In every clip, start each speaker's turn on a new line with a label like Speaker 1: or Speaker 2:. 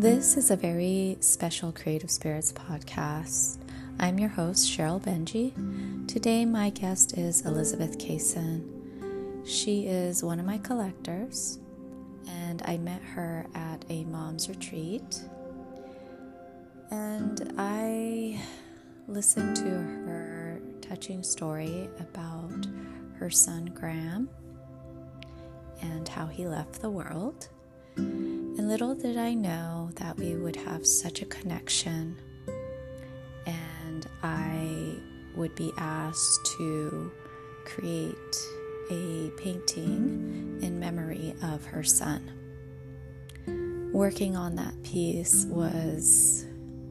Speaker 1: This is a very special Creative Spirits podcast. I'm your host, Sheryl Benjy. Today, my guest is Elisabeth Kaysen. She is one of my collectors, and I met her at a mom's retreat. And I listened to her touching story about her son Graham and how he left the world. And little did I know that we would have such a connection, and I would be asked to create a painting in memory of her son. Working on that piece was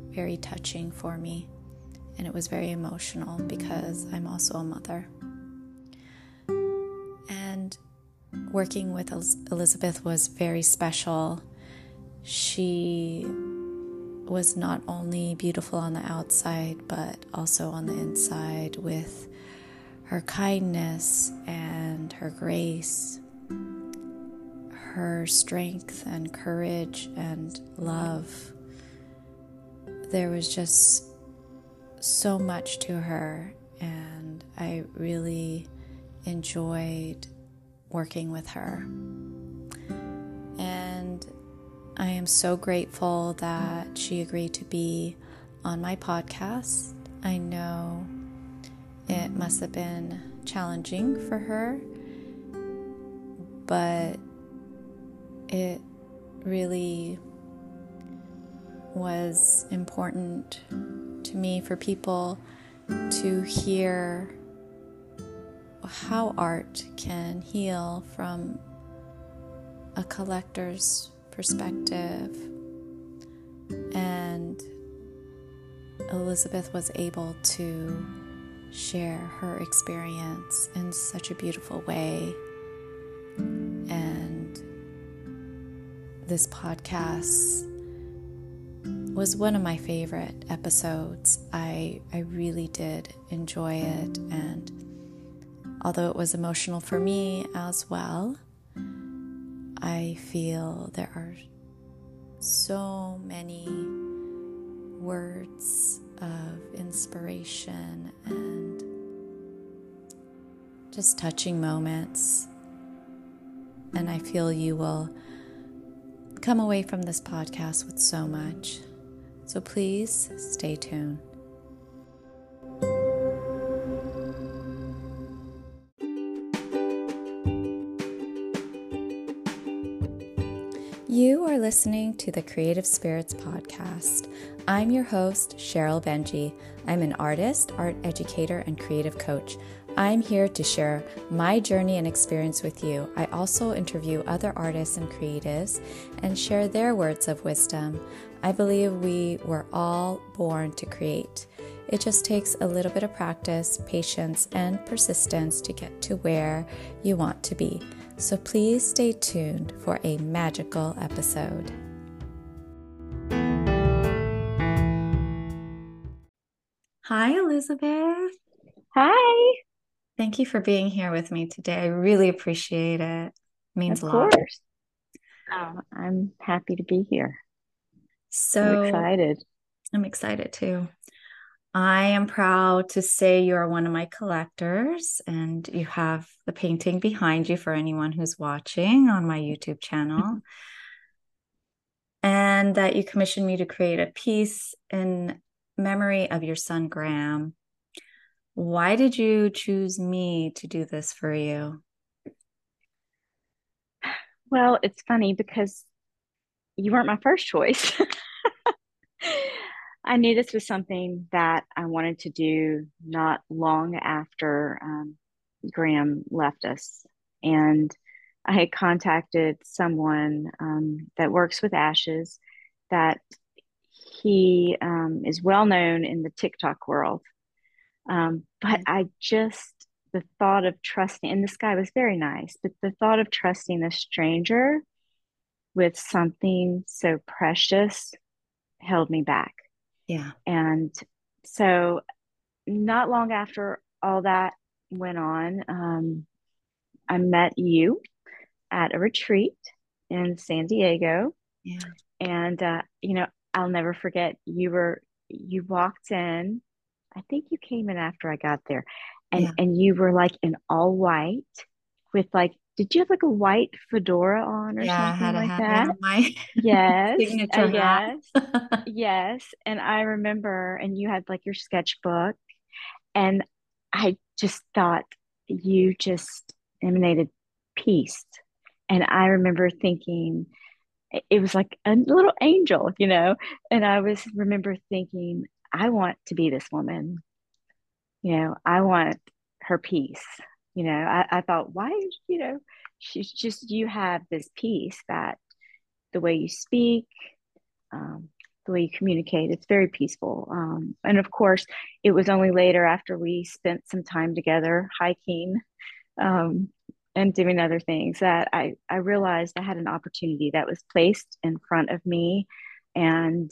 Speaker 1: very touching for me, and it was very emotional because I'm also a mother. Working with Elisabeth was very special she was not only beautiful on the outside, but also on the inside with her kindness and her grace, her strength and courage and love. There was just so much to her, and I really enjoyed working with her. And I am so grateful that she agreed to be on my podcast. I know it must have been challenging for her, but it really was important to me for people to hear how art can heal from a collector's perspective. And Elisabeth was able to share her experience in such a beautiful way. And this podcast was one of my favorite episodes. I, I really did enjoy it. And although it was emotional for me as well, I feel there are so many words of inspiration and just touching moments. And I feel you will come away from this podcast with so much. So please stay tuned. Listening to the Creative Spirits Podcast. I'm your host, Sheryl Benjy. I'm an artist, art educator, and creative coach. I'm here to share my journey and experience with you. I also interview other artists and creatives and share their words of wisdom. I believe we were all born to create. It just takes a little bit of practice, patience, and persistence to get to where you want to be. So please stay tuned for a magical episode. Hi, Elisabeth.
Speaker 2: Hi.
Speaker 1: Thank you for being here with me today. I really appreciate it. it means
Speaker 2: of
Speaker 1: a lot.
Speaker 2: Of course. Oh, I'm happy to be here.
Speaker 1: So
Speaker 2: I'm excited.
Speaker 1: I'm excited too. I am proud to say you are one of my collectors, and you have the painting behind you for anyone who's watching on my YouTube channel. Mm-hmm. and that you commissioned me to create a piece in memory of your son, Graham. Why did you choose me to do this for you?
Speaker 2: Well, it's funny because you weren't my first choice. I knew this was something that I wanted to do not long after um, Graham left us. And I had contacted someone um, that works with ashes that he um, is well known in the TikTok world. Um, but I just, the thought of trusting, and this guy was very nice, but the thought of trusting a stranger with something so precious held me back.
Speaker 1: Yeah.
Speaker 2: And so, not long after all that went on, um, I met you at a retreat in San Diego.
Speaker 1: Yeah.
Speaker 2: And, uh, you know, I'll never forget you were, you walked in. I think you came in after I got there and,
Speaker 3: Yeah.
Speaker 2: and you were like in all white with like, did you have like a white fedora on or
Speaker 3: Yeah, I
Speaker 2: something
Speaker 3: had a
Speaker 2: like
Speaker 3: hat
Speaker 2: that?
Speaker 3: my
Speaker 2: Yes, uh,
Speaker 3: signature hat.
Speaker 2: yes, yes. And I remember, and you had like your sketchbook, and I just thought you just emanated peace. And I remember thinking it was like a little angel, you know. And I was remember thinking, I want to be this woman, you know, I want her peace. You know, I, I thought, why, you know, she's just you have this peace that the way you speak um, the way you communicate. It's very peaceful. Um, and of course, it was only later after we spent some time together hiking um, and doing other things that I, I realized I had an opportunity that was placed in front of me. And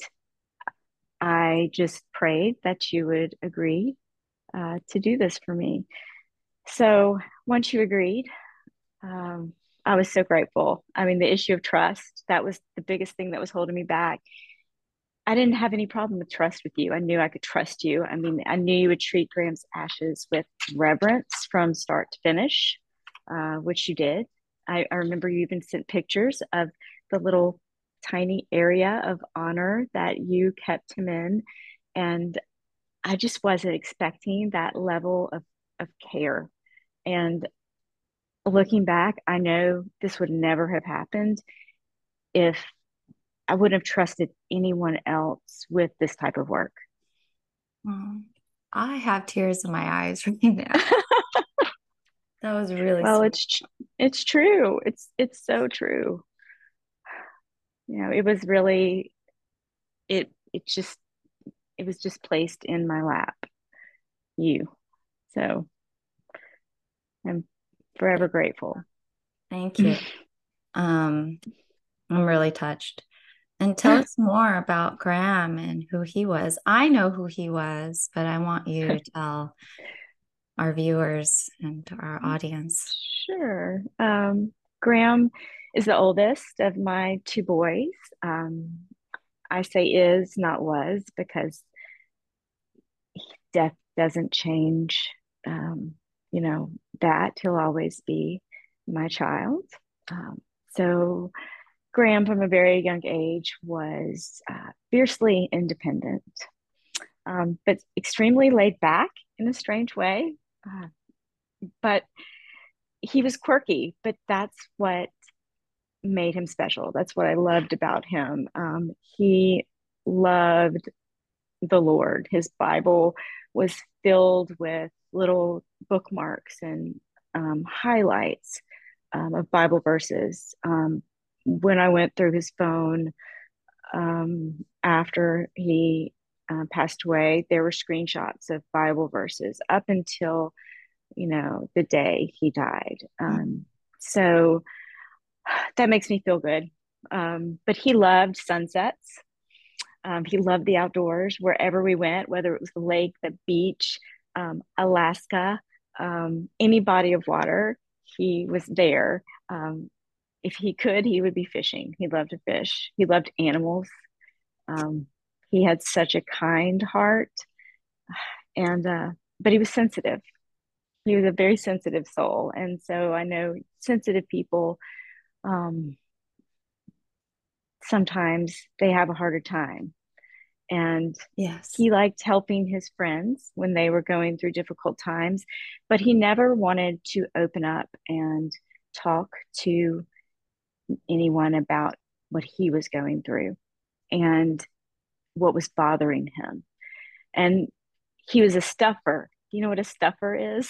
Speaker 2: I just prayed that you would agree uh, to do this for me. So once you agreed, um, I was so grateful. I mean, the issue of trust, that was the biggest thing that was holding me back I didn't have any problem with trust with you. I knew I could trust you. I mean, I knew you would treat Graham's ashes with reverence from start to finish, uh, which you did. I, I remember you even sent pictures of the little tiny area of honor that you kept him in. And I just wasn't expecting that level of, of care. And looking back, I know this would never have happened if I wouldn't have trusted anyone else with this type of work.
Speaker 3: I have tears in my eyes right now. That was really
Speaker 2: well,
Speaker 3: sweet.
Speaker 2: it's it's true. It's it's so true. You know, it was really it it just it was just placed in my lap. You. So I'm forever grateful.
Speaker 3: Thank you. Um, I'm really touched. And tell us more about Graham and who he was. I know who he was, but I want you to tell our viewers and our audience.
Speaker 2: Sure. Um, Graham is the oldest of my two boys. Um, I say is, not was, because death doesn't change, um, you know, that. He'll always be my child. Um, so, Graham, from a very young age, was uh, fiercely independent, um, but extremely laid back in a strange way. Uh, but he was quirky, but that's what made him special. That's what I loved about him. Um, he loved the Lord. His Bible was filled with little bookmarks and um, highlights um, of Bible verses. Um, when I went through his phone um, after he uh, passed away, there were screenshots of Bible verses up until you know the day he died. Um, so that makes me feel good. Um, but he loved sunsets. He loved the outdoors wherever we went, whether it was the lake, the beach, um, Alaska, um, any body of water. He was there. Um, if he could, he would be fishing. He loved to fish. He loved animals. Um, he had such a kind heart, and uh, but he was sensitive. He was a very sensitive soul, and so I know sensitive people um, sometimes they have a harder time. And
Speaker 3: Yes.
Speaker 2: he liked helping his friends when they were going through difficult times, but he never wanted to open up and talk to anyone about what he was going through and what was bothering him. And he was a stuffer. You know what a stuffer is?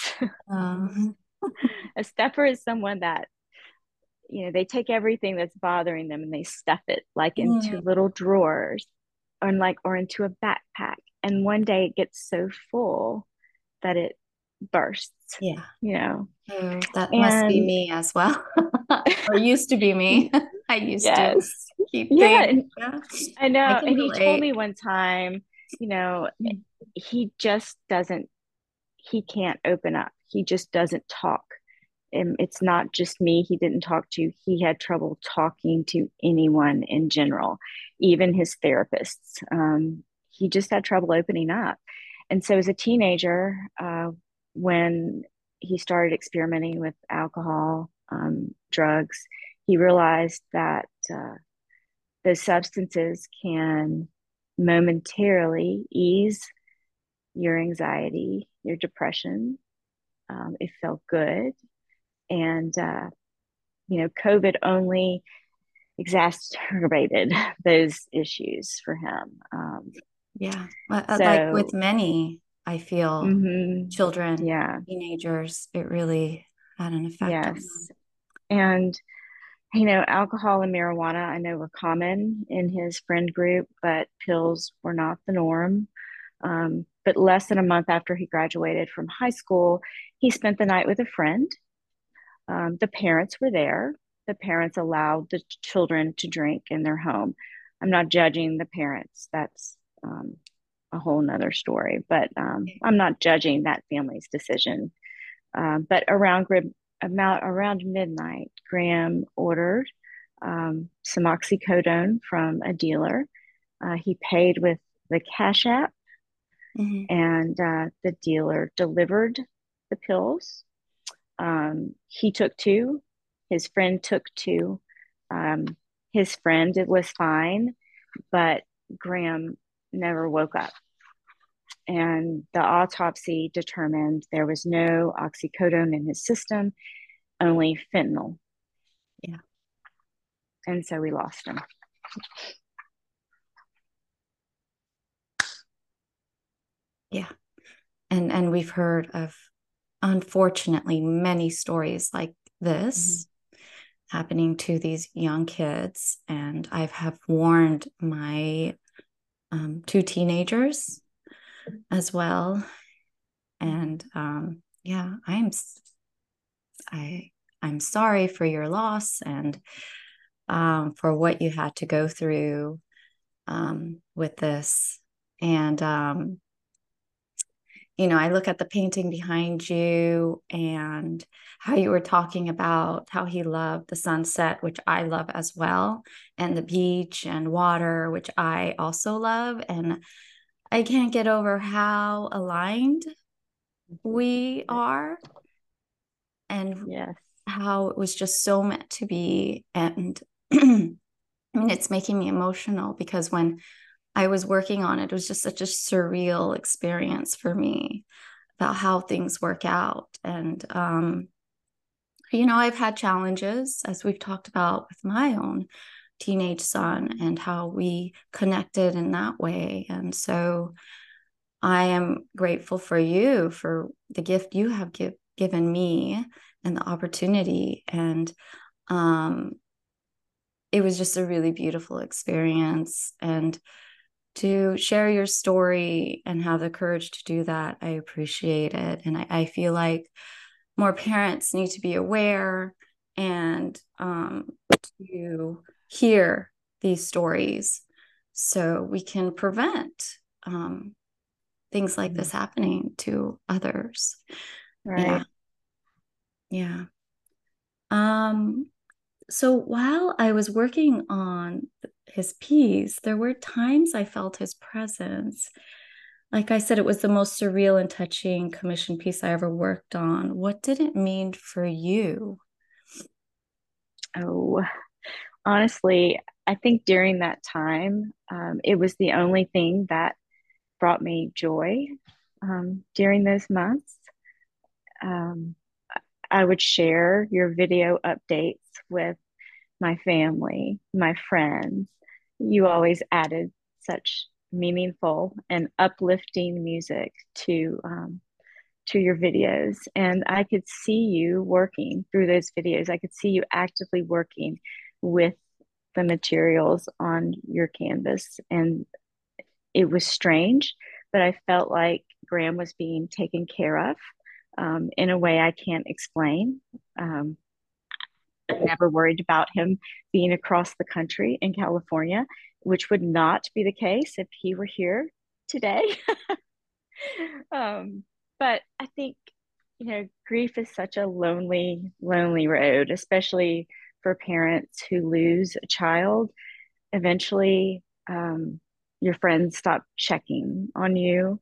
Speaker 3: Um,
Speaker 2: a stuffer is someone that you know they take everything that's bothering them and they stuff it like into
Speaker 3: Mm.
Speaker 2: little drawers or like or into a backpack and one day it gets so full that it bursts
Speaker 3: yeah.
Speaker 2: you know
Speaker 3: Oh, that must be me as well. or used to be me. I used to keep
Speaker 2: yeah
Speaker 3: things.
Speaker 2: and
Speaker 3: Yeah.
Speaker 2: i know
Speaker 3: I
Speaker 2: and he told me one time you know
Speaker 3: Mm.
Speaker 2: he just doesn't he can't open up he just doesn't talk and it's not just me he didn't talk to. He had trouble talking to anyone in general, even his therapists. Um, he just had trouble opening up. And so, as a teenager, uh, when he started experimenting with alcohol, um, drugs, he realized that uh, those substances can momentarily ease your anxiety, your depression. Um, it felt good. And, uh, you know, COVID only exacerbated those issues for him. Um,
Speaker 3: yeah. So, like with many, I feel
Speaker 2: mm-hmm,
Speaker 3: children,
Speaker 2: yeah.
Speaker 3: teenagers, it really had an effect.
Speaker 2: Yes. And, you know, alcohol and marijuana, I know were common in his friend group, but pills were not the norm. Um, but less than a month after he graduated from high school, he spent the night with a friend. Um, the parents were there. The parents allowed the children to drink in their home. I'm not judging the parents. That's um, a whole nother story, but um, I'm not judging that family's decision. Um, but around about around midnight, Graham ordered um, some oxycodone from a dealer. Uh, he paid with the Cash App, mm-hmm. and uh, the dealer delivered the pills. Um, he took two. His friend took two. Um, his friend it was fine, but Graham never woke up. And the autopsy determined there was no oxycodone in his system, only fentanyl.
Speaker 3: Yeah.
Speaker 2: And so we lost him.
Speaker 3: Yeah. And and we've heard of unfortunately many stories like this mm-hmm. Happening to these young kids and I have warned my um, two teenagers as well. And um, yeah, I'm I I'm sorry for your loss and um, for what you had to go through um, with this. And um, you know, I look at the painting behind you and how you were talking about how he loved the sunset, which I love as well, and the beach and water, which I also love. And I can't get over how aligned mm-hmm. we are and
Speaker 2: yes.
Speaker 3: how it was just so meant to be. And I mean, it's making me emotional because when I was working on it. It was just such a surreal experience for me about how things work out. And, um, you know, I've had challenges, as we've talked about with my own teenage son and how we connected in that way. And so I am grateful for you for the gift you have give, given me and the opportunity. And um, it was just a really beautiful experience. And to share your story and have the courage to do that. I appreciate it. And I, I feel like more parents need to be aware and um, to hear these stories so we can prevent um, things like this mm-hmm. happening to others.
Speaker 2: Right.
Speaker 3: Yeah. yeah. Um, so while I was working on his piece, there were times I felt his presence. Like I said, it was the most surreal and touching commission piece I ever worked on. What did it mean for you?
Speaker 2: Oh, honestly, I think during that time, um, it was the only thing that brought me joy um, during those months. Um, I would share your video updates with my family, my friends, you always added such meaningful and uplifting music to um, to your videos. And i could see you working through those videos. I could see you actively working with the materials on your canvas. And it was strange but i felt like graham was being taken care of um, in a way i can't explain. Um, Never worried about him being across the country in California, which would not be the case if he were here today. um, but I think you know, grief is such a lonely, lonely road, especially for parents who lose a child. Eventually, um, your friends stop checking on you.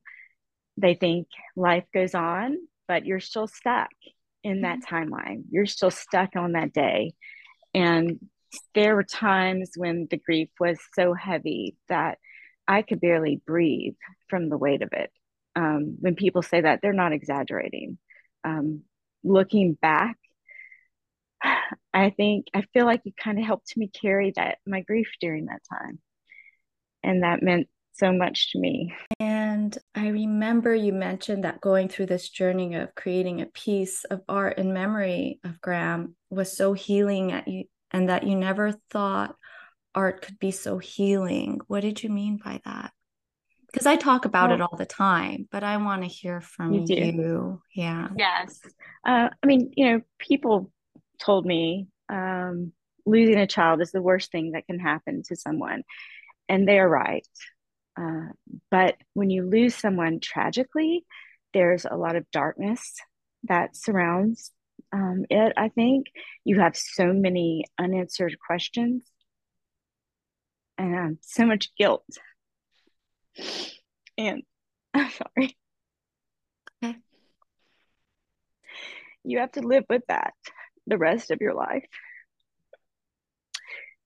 Speaker 2: They think life goes on, but you're still stuck in that mm-hmm. timeline. You're still stuck on that day. And there were times when the grief was so heavy that I could barely breathe from the weight of it. Um, when people say that, they're not exaggerating. Um, looking back, I think I feel like it kind of helped me carry that my grief during that time, and that meant so much to me.
Speaker 3: And I remember you mentioned that going through this journey of creating a piece of art in memory of Graham was so healing at you, and that you never thought art could be so healing. What did you mean by that? Because I talk about well, it all the time, but I want to hear from you. you. Yeah.
Speaker 2: Yes. Uh, I mean, you know, people told me um, losing a child is the worst thing that can happen to someone. And they're right. Uh, but when you lose someone tragically, there's a lot of darkness that surrounds um, it. I think you have so many unanswered questions and so much guilt. And I'm sorry. Okay. You have to live with that the rest of your life.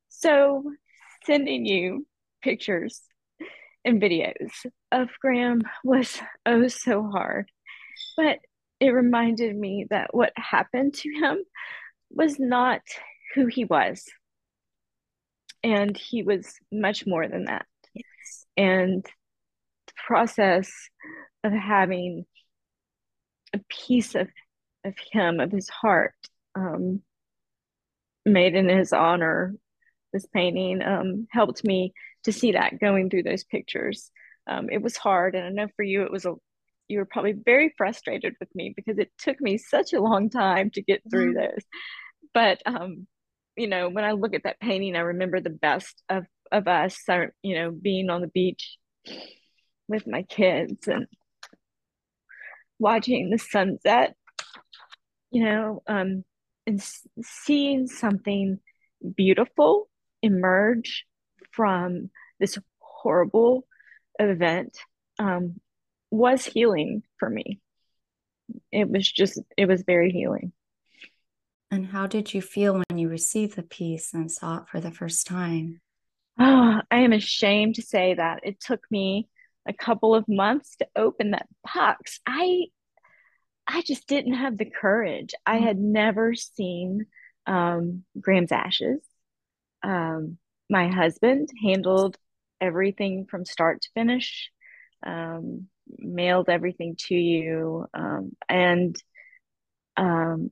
Speaker 2: So, sending you pictures and videos of Graham was oh so hard. But it reminded me that what happened to him was not who he was. And he was much more than that. Yes. And the process of having a piece of, of him, of his heart, um, made in his honor, this painting um, helped me to see that going through those pictures. Um, it was hard, and I know for you it was a you were probably very frustrated with me because it took me such a long time to get through mm-hmm. those. But um, you know, when I look at that painting, I remember the best of of us, you know, being on the beach with my kids and watching the sunset. You know, um, and seeing something beautiful emerge from this horrible event um, was healing for me. It was just, it was very healing.
Speaker 3: And how did you feel when you received the piece and saw it for the first time?
Speaker 2: Oh, I am ashamed to say that it took me a couple of months to open that box. I I just didn't have the courage. I mm-hmm. had never seen um, Graham's ashes. Um, my husband handled everything from start to finish, um, mailed everything to you, um, and um,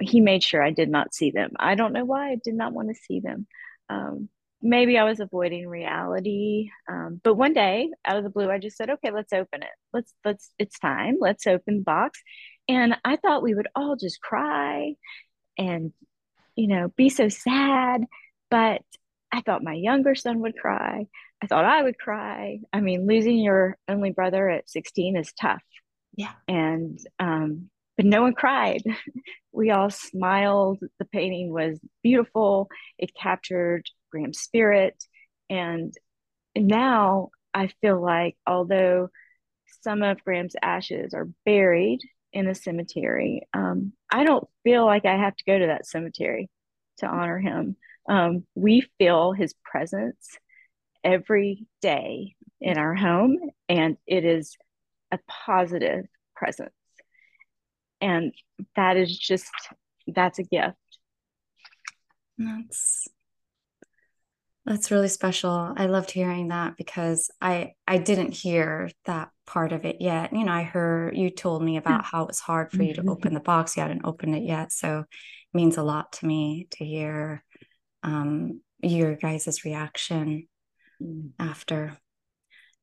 Speaker 2: he made sure I did not see them. I don't know why I did not want to see them. Um, maybe I was avoiding reality. Um, but one day, out of the blue, I just said, "Okay, let's open it. Let's let's it's time. Let's open the box." And I thought we would all just cry and you know be so sad, but I thought my younger son would cry. I thought I would cry. I mean, losing your only brother at 16 is tough.
Speaker 3: Yeah.
Speaker 2: And um but no one cried. we all smiled. The painting was beautiful. It captured Graham's spirit. And now I feel like, although some of Graham's ashes are buried in a cemetery, um, I don't feel like I have to go to that cemetery to honor him. Um, we feel his presence every day in our home, and it is a positive presence. And that is just, that's a gift.
Speaker 3: That's that's really special. I loved hearing that because I I didn't hear that part of it yet. You know, I heard you told me about how it was hard for you to open the box. You hadn't opened it yet, so it means a lot to me to hear um, your guys' reaction mm. after.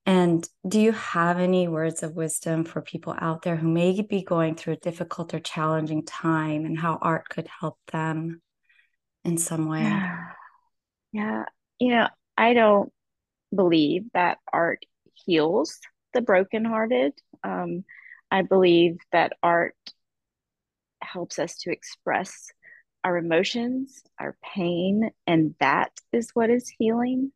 Speaker 3: And do you have any words of wisdom for people out there who may be going through a difficult or challenging time and how art could help them in some way?
Speaker 2: Yeah. yeah you know, I don't believe that art heals the brokenhearted. Um, I believe that art helps us to express our emotions, our pain, and that is what is healing.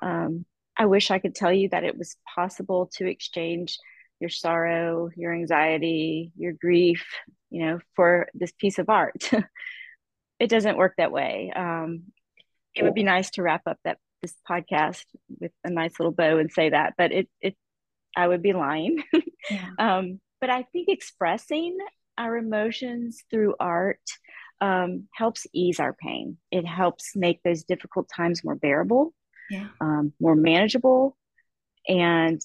Speaker 2: Um, I wish I could tell you that it was possible to exchange your sorrow, your anxiety, your grief, you know, for this piece of art. it doesn't work that way. Um, it would be nice to wrap up that this podcast with a nice little bow and say that, but it it I would be lying. Yeah. um, but I think expressing our emotions through art um, helps ease our pain. It helps make those difficult times more bearable, yeah. um, more manageable. And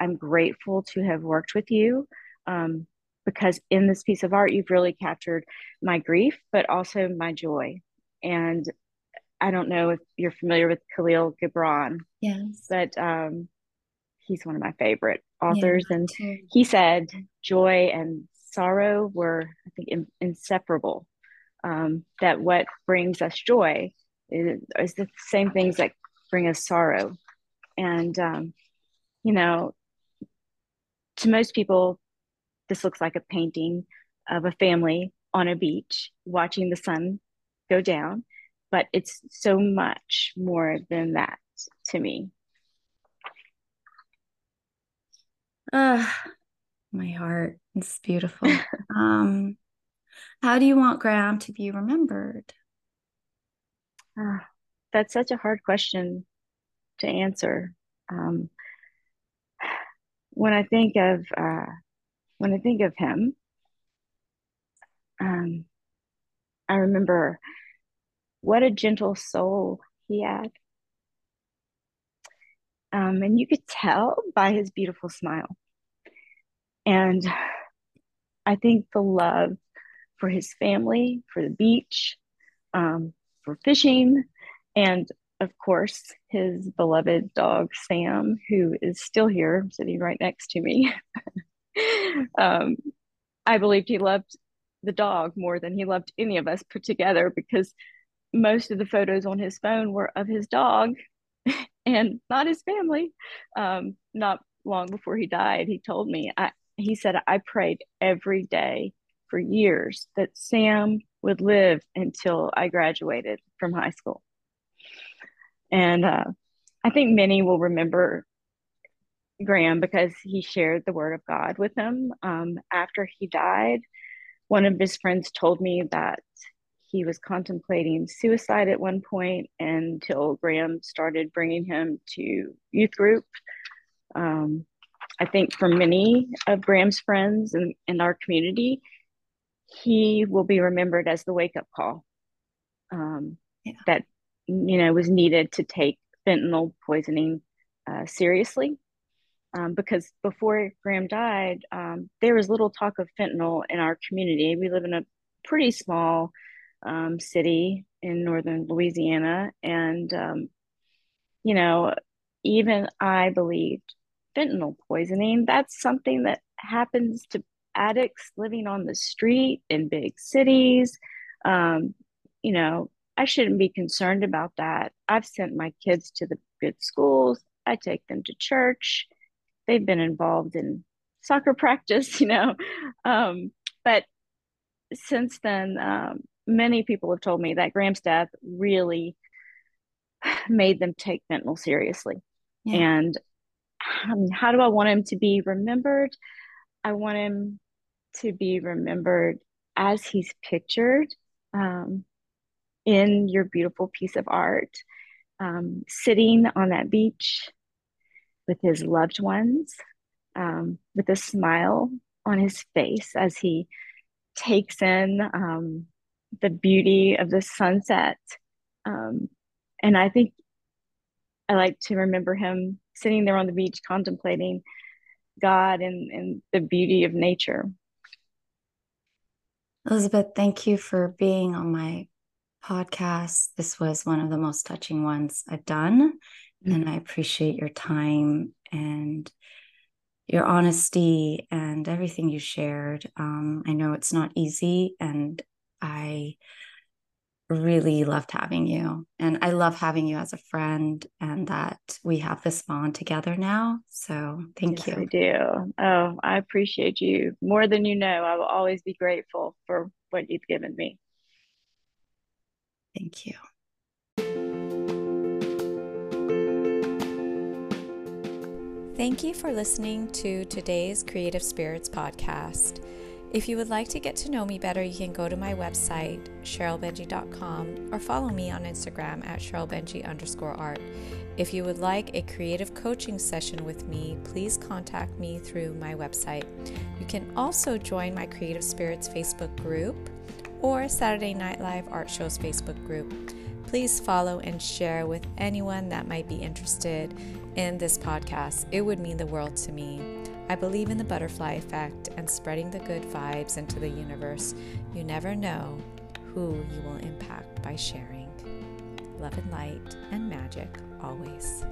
Speaker 2: I'm grateful to have worked with you um, because in this piece of art, you've really captured my grief, but also my joy. And I don't know if you're familiar with Khalil Gibran.
Speaker 3: Yes.
Speaker 2: But um, he's one of my favorite authors. Yeah, and he said joy and sorrow were, I think, in, inseparable. Um, that what brings us joy is, is, the same things that bring us sorrow. And, um, you know, to most people, this looks like a painting of a family on a beach watching the sun go down, but it's so much more than that to me.
Speaker 3: Ah, uh, my heart. It's beautiful. um, how do you want Graham to be remembered?
Speaker 2: Uh, that's such a hard question to answer. Um, when I think of uh, when I think of him, um, I remember what a gentle soul he had. Um, and you could tell by his beautiful smile. And I think the love for his family, for the beach, um, for fishing, and of course, his beloved dog, Sam, who is still here sitting right next to me. um, I believed he loved the dog more than he loved any of us put together because most of the photos on his phone were of his dog and not his family. Um, not long before he died, he told me, I, he said, I prayed every day for years that Sam would live until I graduated from high school. And uh, I think many will remember Graham because he shared the word of God with them. Um, after he died, one of his friends told me that he was contemplating suicide at one point until Graham started bringing him to youth group. Um, I think for many of Graham's friends and in our community, he will be remembered as the wake up call um, yeah. that you know was needed to take fentanyl poisoning uh, seriously. Um, because before Graham died, um, there was little talk of fentanyl in our community. We live in a pretty small um, city in northern Louisiana, and um, you know, even I believed fentanyl poisoning. That's something that happens to addicts living on the street in big cities. Um, you know, I shouldn't be concerned about that. I've sent my kids to the good schools. I take them to church. They've been involved in soccer practice, you know. Um, but since then, um, many people have told me that Graham's death really made them take fentanyl seriously. Yeah. And um, how do I want him to be remembered? I want him to be remembered as he's pictured um, in your beautiful piece of art, um, sitting on that beach with his loved ones, um, with a smile on his face as he takes in um, the beauty of the sunset. Um, and I think I like to remember him sitting there on the beach contemplating God and, and the beauty of nature.
Speaker 3: Elisabeth, thank you for being on my podcast. This was one of the most touching ones I've done. Mm-hmm. And I appreciate your time and your honesty and everything you shared. Um, I know it's not easy, and I really loved having you. And I love having you as a friend and that we have this bond together now. So thank
Speaker 2: yes,
Speaker 3: you.
Speaker 2: I do. Oh, I appreciate you more than you know. I will always be grateful for what you've given me.
Speaker 3: Thank you.
Speaker 1: Thank you for listening to today's Creative Spirits podcast. If you would like to get to know me better, you can go to my website, sherylbenjy.com, or follow me on Instagram at cherylbenji underscore art. If you would like a creative coaching session with me, please contact me through my website. You can also join my Creative Spirits Facebook group or Saturday Night Live Art Show's Facebook group. Please follow and share with anyone that might be interested in this podcast. It would mean the world to me. I believe in the butterfly effect and spreading the good vibes into the universe. You never know who you will impact by sharing. Love and light and magic always.